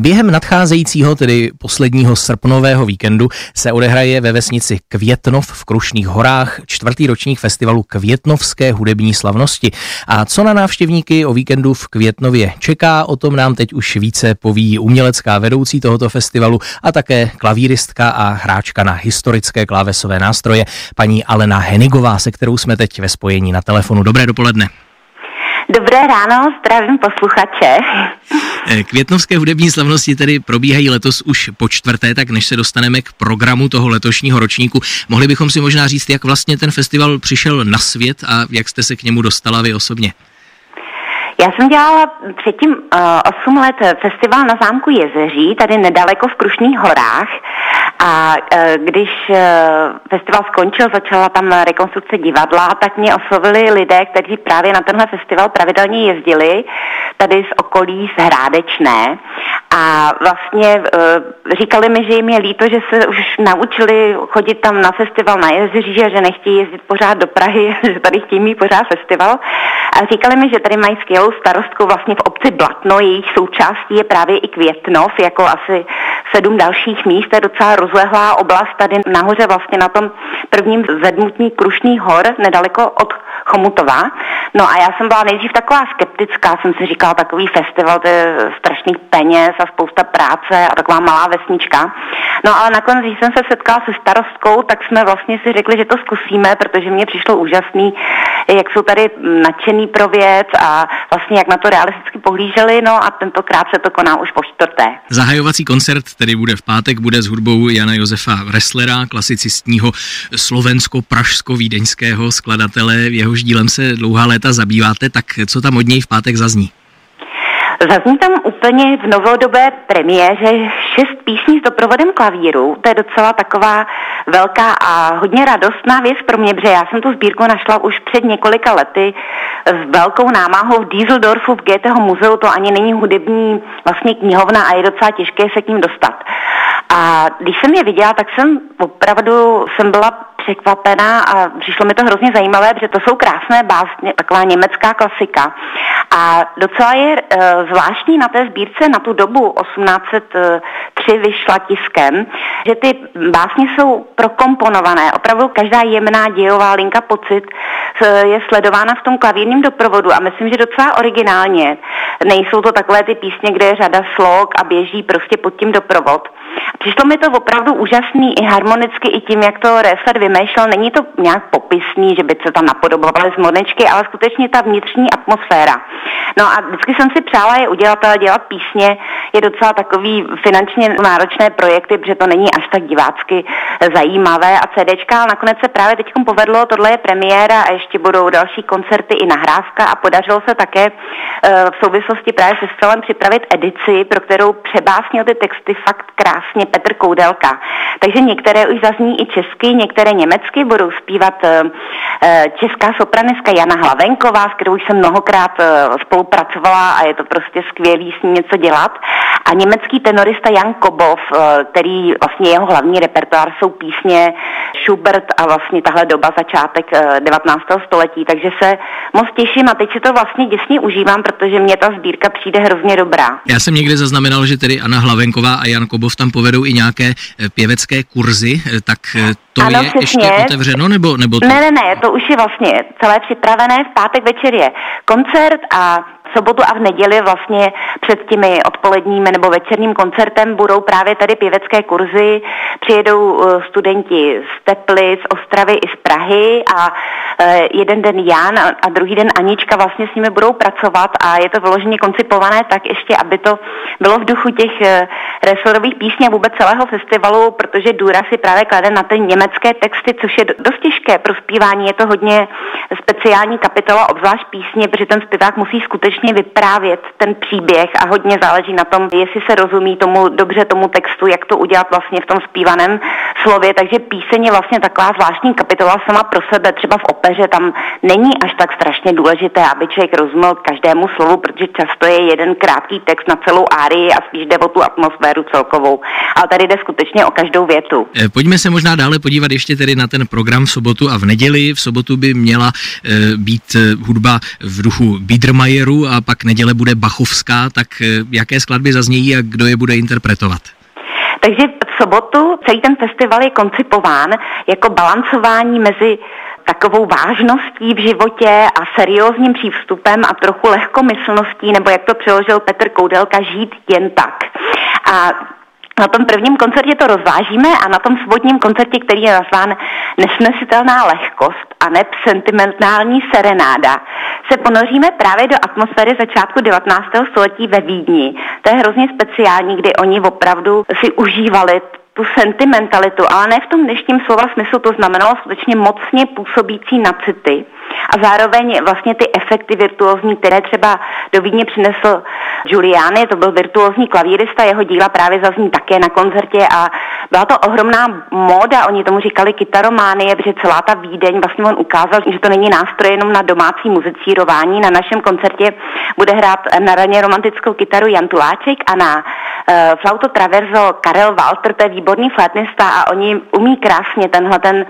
Během nadcházejícího, tedy posledního srpnového víkendu, se odehraje ve vesnici Květnov v Krušných horách čtvrtý ročník festivalu Květnovské hudební slavnosti. A co na návštěvníky o víkendu v Květnově čeká, o tom nám teď už více poví umělecká vedoucí tohoto festivalu a také klavíristka a hráčka na historické klávesové nástroje, paní Alena Henigová, se kterou jsme teď ve spojení na telefonu. Dobré dopoledne. Dobré ráno, zdravím posluchače. Eh, květnovské hudební slavnosti tedy probíhají letos už po čtvrté, tak než se dostaneme k programu toho letošního ročníku, mohli bychom si možná říct, jak vlastně ten festival přišel na svět a jak jste se k němu dostala vy osobně. Já jsem dělala předtím uh, eh, 8 let festival na zámku Jezeří, tady nedaleko v Krušných horách. A uh, když uh, festival skončil, začala tam rekonstrukce divadla, tak mě oslovili lidé, kteří právě na tenhle festival pravidelně jezdili, tady z okolí z Hrádečné. A vlastně uh, říkali mi, že jim je líto, že se už naučili chodit tam na festival na Jezeří, že nechtějí jezdit pořád do Prahy, že tady chtějí mít pořád festival. A říkali mi, že tady mají skvělou bývalou starostkou vlastně v obci Blatno, jejich součástí je právě i Květnov, jako asi sedm dalších míst, to je docela rozlehlá oblast tady nahoře vlastně na tom prvním zedmutní Krušný hor, nedaleko od Chomutova. No a já jsem byla nejdřív taková skeptická, jsem si říkala, takový festival, to je strašných peněz a spousta práce a taková malá vesnička. No ale nakonec, když jsem se setkala se starostkou, tak jsme vlastně si řekli, že to zkusíme, protože mně přišlo úžasný, jak jsou tady nadšený pro věc a vlastně jak na to realisticky pohlíželi, no a tentokrát se to koná už po čtvrté. Zahajovací koncert tedy bude v pátek, bude s hudbou Jana Josefa Resslera, klasicistního slovensko-pražsko-vídeňského skladatele, jehož dílem se dlouhá léta zabýváte, tak co tam od něj v pátek zazní? Zazní tam úplně v novodobé premiéře šest písní s doprovodem klavíru. To je docela taková velká a hodně radostná věc pro mě, protože já jsem tu sbírku našla už před několika lety s velkou námahou v Dieseldorfu v Goetheho muzeu. To ani není hudební vlastně knihovna a je docela těžké se k ním dostat. A když jsem je viděla, tak jsem opravdu jsem byla překvapená a přišlo mi to hrozně zajímavé, protože to jsou krásné básně, taková německá klasika. A docela je e, zvláštní na té sbírce na tu dobu 1803 vyšla tiskem, že ty básně jsou prokomponované. Opravdu každá jemná dějová linka pocit e, je sledována v tom klavírním doprovodu a myslím, že docela originálně. Nejsou to takové ty písně, kde je řada slok a běží prostě pod tím doprovod. Přišlo mi to opravdu úžasný i harmonicky, i tím, jak to Resler vymýšlel. Není to nějak popisný, že by se tam napodobovaly z modnečky, ale skutečně ta vnitřní atmosféra. No a vždycky jsem si přála je udělat, ale dělat písně je docela takový finančně náročné projekty, protože to není až tak divácky zajímavé a CDčka, ale nakonec se právě teď povedlo, tohle je premiéra a ještě budou další koncerty i nahrávka a podařilo se také eh, v souvislosti právě se festivalem připravit edici, pro kterou přebásnil ty texty fakt krásně Petr Koudelka. Takže některé už zazní i česky, některé německy, budou zpívat eh, eh, česká sopranistka Jana Hlavenková, s kterou jsem mnohokrát spolupracovala a je to prostě skvělý s ní něco dělat. A německý tenorista Jan Kobov, který vlastně jeho hlavní repertoár jsou písně Schubert a vlastně tahle doba začátek 19. století, takže se moc těším a teď si to vlastně děsně užívám, protože mě ta sbírka přijde hrozně dobrá. Já jsem někde zaznamenal, že tedy Anna Hlavenková a Jan Kobov tam povedou i nějaké eh, pěvecké kurzy, eh, tak eh, to ano, je přesně. ještě otevřeno, nebo, nebo to? Ne, ne, ne, to už je vlastně celé připravené. V pátek večer je koncert a sobotu a v neděli vlastně před těmi odpoledními nebo večerním koncertem budou právě tady pěvecké kurzy. Přijedou eh, studenti z Teplic, z Ostravy i z Prahy a eh, jeden den Jan a druhý den Anička vlastně s nimi budou pracovat a je to vyloženě koncipované tak ještě, aby to bylo v duchu těch eh, resorových písní a vůbec celého festivalu, protože důraz si právě klade na ty německé texty, což je dost těžké pro zpívání. Je to hodně speciální kapitola, obzvlášť písně, protože ten zpěvák musí skutečně vyprávět ten příběh a hodně záleží na tom, jestli se rozumí tomu dobře tomu textu, jak to udělat vlastně v tom zpívaném slově. Takže píseň je vlastně taková zvláštní kapitola sama pro sebe. Třeba v opeře tam není až tak strašně důležité, aby člověk rozuměl každému slovu, protože často je jeden krátký text na celou árii a spíš jde o tu atmosféru celkovou. Ale tady jde skutečně o každou větu. Eh, pojďme se možná dále podívat ještě tedy na ten program v sobotu a v neděli. V sobotu by měla e, být eh, hudba v duchu Biedermajeru a pak neděle bude Bachovská, tak jaké skladby zaznějí a kdo je bude interpretovat? Takže v sobotu celý ten festival je koncipován jako balancování mezi takovou vážností v životě a seriózním přístupem a trochu lehkomyslností, nebo jak to přeložil Petr Koudelka, žít jen tak. A na tom prvním koncertě to rozvážíme a na tom sobotním koncertě, který je nazván Nesnesitelná lehkost a neb sentimentální serenáda, se ponoříme právě do atmosféry začátku 19. století ve Vídni. To je hrozně speciální, kdy oni opravdu si užívali tu sentimentalitu, ale ne v tom dnešním slova smyslu, to znamenalo skutečně mocně působící na city a zároveň vlastně ty efekty virtuózní, které třeba do Vídně přinesl Giuliani, to byl virtuózní klavírista, jeho díla právě zazní také na koncertě a byla to ohromná móda, oni tomu říkali kytarománie, protože celá ta Vídeň, vlastně on ukázal, že to není nástroj jenom na domácí muzicírování. Na našem koncertě bude hrát na raně romantickou kytaru Jan Tuláček a na flauto traverzo Karel Walter, to je výborný flétnista a oni umí krásně tenhle ten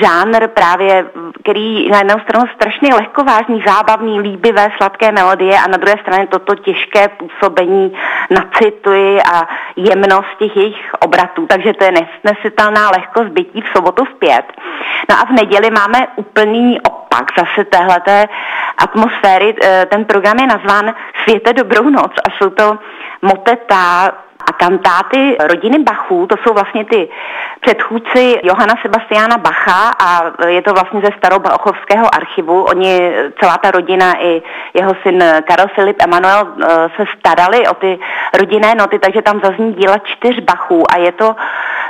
žánr právě, který na jednu stranu strašně lehkovážný, zábavný, líbivé, sladké melodie a na druhé straně toto těžké působení na cituji a jemnost těch jejich obratů. Takže to je nesnesitelná lehkost bytí v sobotu v pět. No a v neděli máme úplný zase téhleté atmosféry. Eh, ten program je nazván Světe dobrou noc a jsou to moteta, a kantáty rodiny Bachů, to jsou vlastně ty předchůdci Johana Sebastiana Bacha a je to vlastně ze starobachovského archivu. Oni, celá ta rodina i jeho syn Karel Filip Emanuel eh, se starali o ty rodinné noty, takže tam zazní díla čtyř Bachů a je to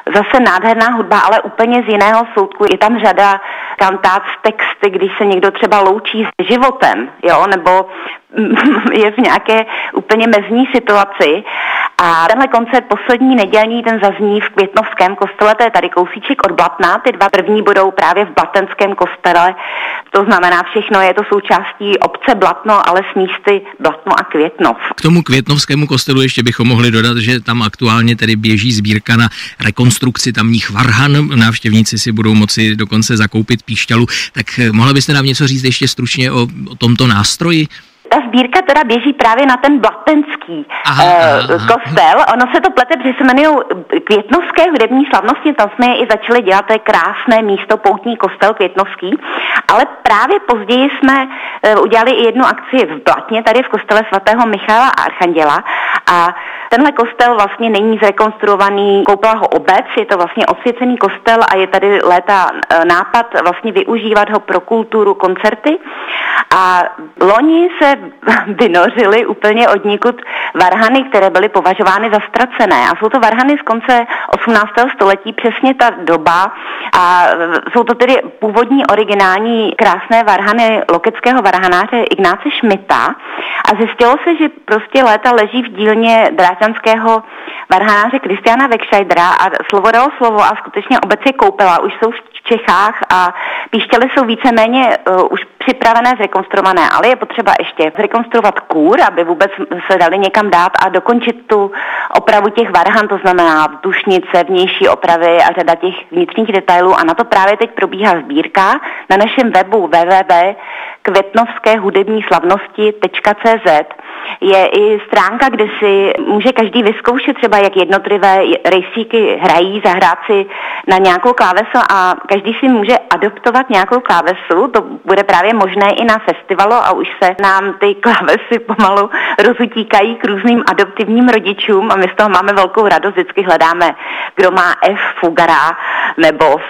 zase nádherná hudba, ale úplně z jiného soudku. Je tam řada kantát s texty, když se někdo třeba loučí s životem, jo, nebo je v nějaké úplně mezní situaci. A tenhle koncert poslední nedělní, ten zazní v Květnovském kostele, to je tady kousíček od Blatna. Ty dva první budou právě v Blatenském kostele. To znamená, všechno je to součástí obce Blatno, ale s místy Blatno a Květnov. K tomu Květnovskému kostelu ještě bychom mohli dodat, že tam aktuálně tedy běží sbírka na rekonstrukci tamních varhan. Návštěvníci si budou moci dokonce zakoupit píšťalu. Tak mohla byste nám něco říct ještě stručně o, o tomto nástroji? Ta sbírka teda běží právě na ten blatenský aha, uh, aha. kostel. Ono se to plete, protože se jmenují Květnovské hudební slavnosti, tam jsme je i začali dělat, to je krásné místo, poutní kostel Květnovský, ale právě později jsme uh, udělali i jednu akci v Blatně, tady v kostele svatého Michala a Archanděla a tenhle kostel vlastně není zrekonstruovaný, koupila ho obec, je to vlastně osvěcený kostel a je tady léta uh, nápad vlastně využívat ho pro kulturu, koncerty a loni se vynořily úplně od nikud varhany, které byly považovány za ztracené. A jsou to varhany z konce 18. století, přesně ta doba. A jsou to tedy původní originální krásné varhany lokeckého varhanáře Ignáce Šmita. A zjistilo se, že prostě léta leží v dílně drážanského varhanáře Kristiana Vekšajdra a slovo dalo slovo a skutečně obec je koupila. Už jsou v Čechách a píšťaly jsou víceméně uh, už připravené, zrekonstruované, ale je potřeba ještě zrekonstruovat kůr, aby vůbec se dali někam dát a dokončit tu opravu těch varhan, to znamená dušnice, vnější opravy a řada těch vnitřních detailů a na to právě teď probíhá sbírka na našem webu www.kvetnovské hudební slavnosti.cz je i stránka, kde si může každý vyzkoušet třeba, jak jednotlivé rejstříky hrají, zahrát si na nějakou klávesu a každý si může adoptovat nějakou klávesu. To bude právě možné i na festivalu a už se nám ty klávesy pomalu rozutíkají k různým adoptivním rodičům a my z toho máme velkou radost. Vždycky hledáme, kdo má F Fugara nebo uh,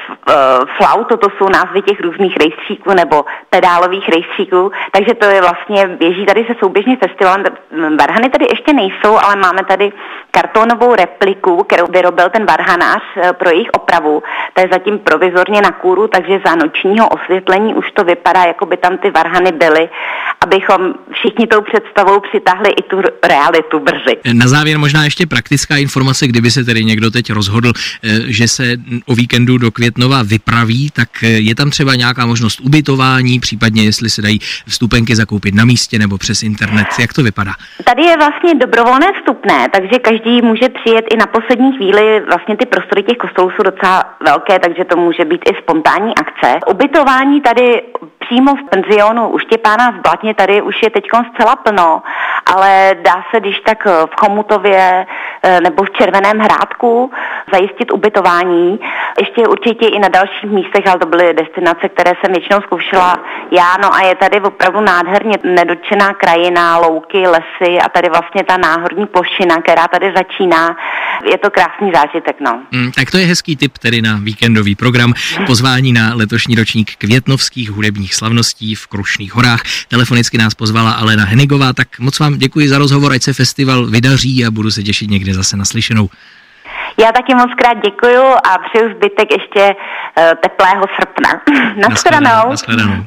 flauto, to jsou názvy těch různých rejstříků nebo pedálových rejstříků. Takže to je vlastně, běží tady se souběžně festivalem Varhany tady ještě nejsou, ale máme tady kartonovou repliku, kterou vyrobil ten varhanář eh, pro jejich opravu. To je zatím provizorně na kůru, takže za nočního osvětlení už to vypadá, jako by tam ty varhany byly, abychom všichni tou představou přitáhli i tu realitu brzy. Na závěr možná ještě praktická informace, kdyby se tedy někdo teď rozhodl, eh, že se o víkendu do Květnova vypraví, tak eh, je tam třeba nějaká možnost ubytování, případně jestli se dají vstupenky zakoupit na místě nebo přes internet. Jak to vypadá? Tady je vlastně dobrovolné vstupné, takže každý může přijet i na poslední chvíli. Vlastně ty prostory těch kostelů jsou docela velké, takže to může být i spontánní akce. Ubytování tady přímo v penzionu u Štěpána v Blatně, tady už je teď zcela plno, ale dá se, když tak v Chomutově nebo v Červeném hrádku zajistit ubytování. Ještě určitě i na dalších místech, ale to byly destinace, které jsem většinou zkoušela já. No a je tady opravdu nádherně nedotčená krajina, louky, lesy a tady vlastně ta náhorní plošina, která tady začíná. Je to krásný zážitek, no. Mm, tak to je hezký tip tedy na víkendový program. Pozvání na letošní ročník květnovských hudebních slavností v Krušných horách. Telefonicky nás pozvala Alena Henigová, tak moc vám děkuji za rozhovor, ať se festival vydaří a budu se těšit někde zase naslyšenou. Já taky moc krát děkuju a přeju zbytek ještě uh, teplého srpna. Naschledanou. Naschledanou.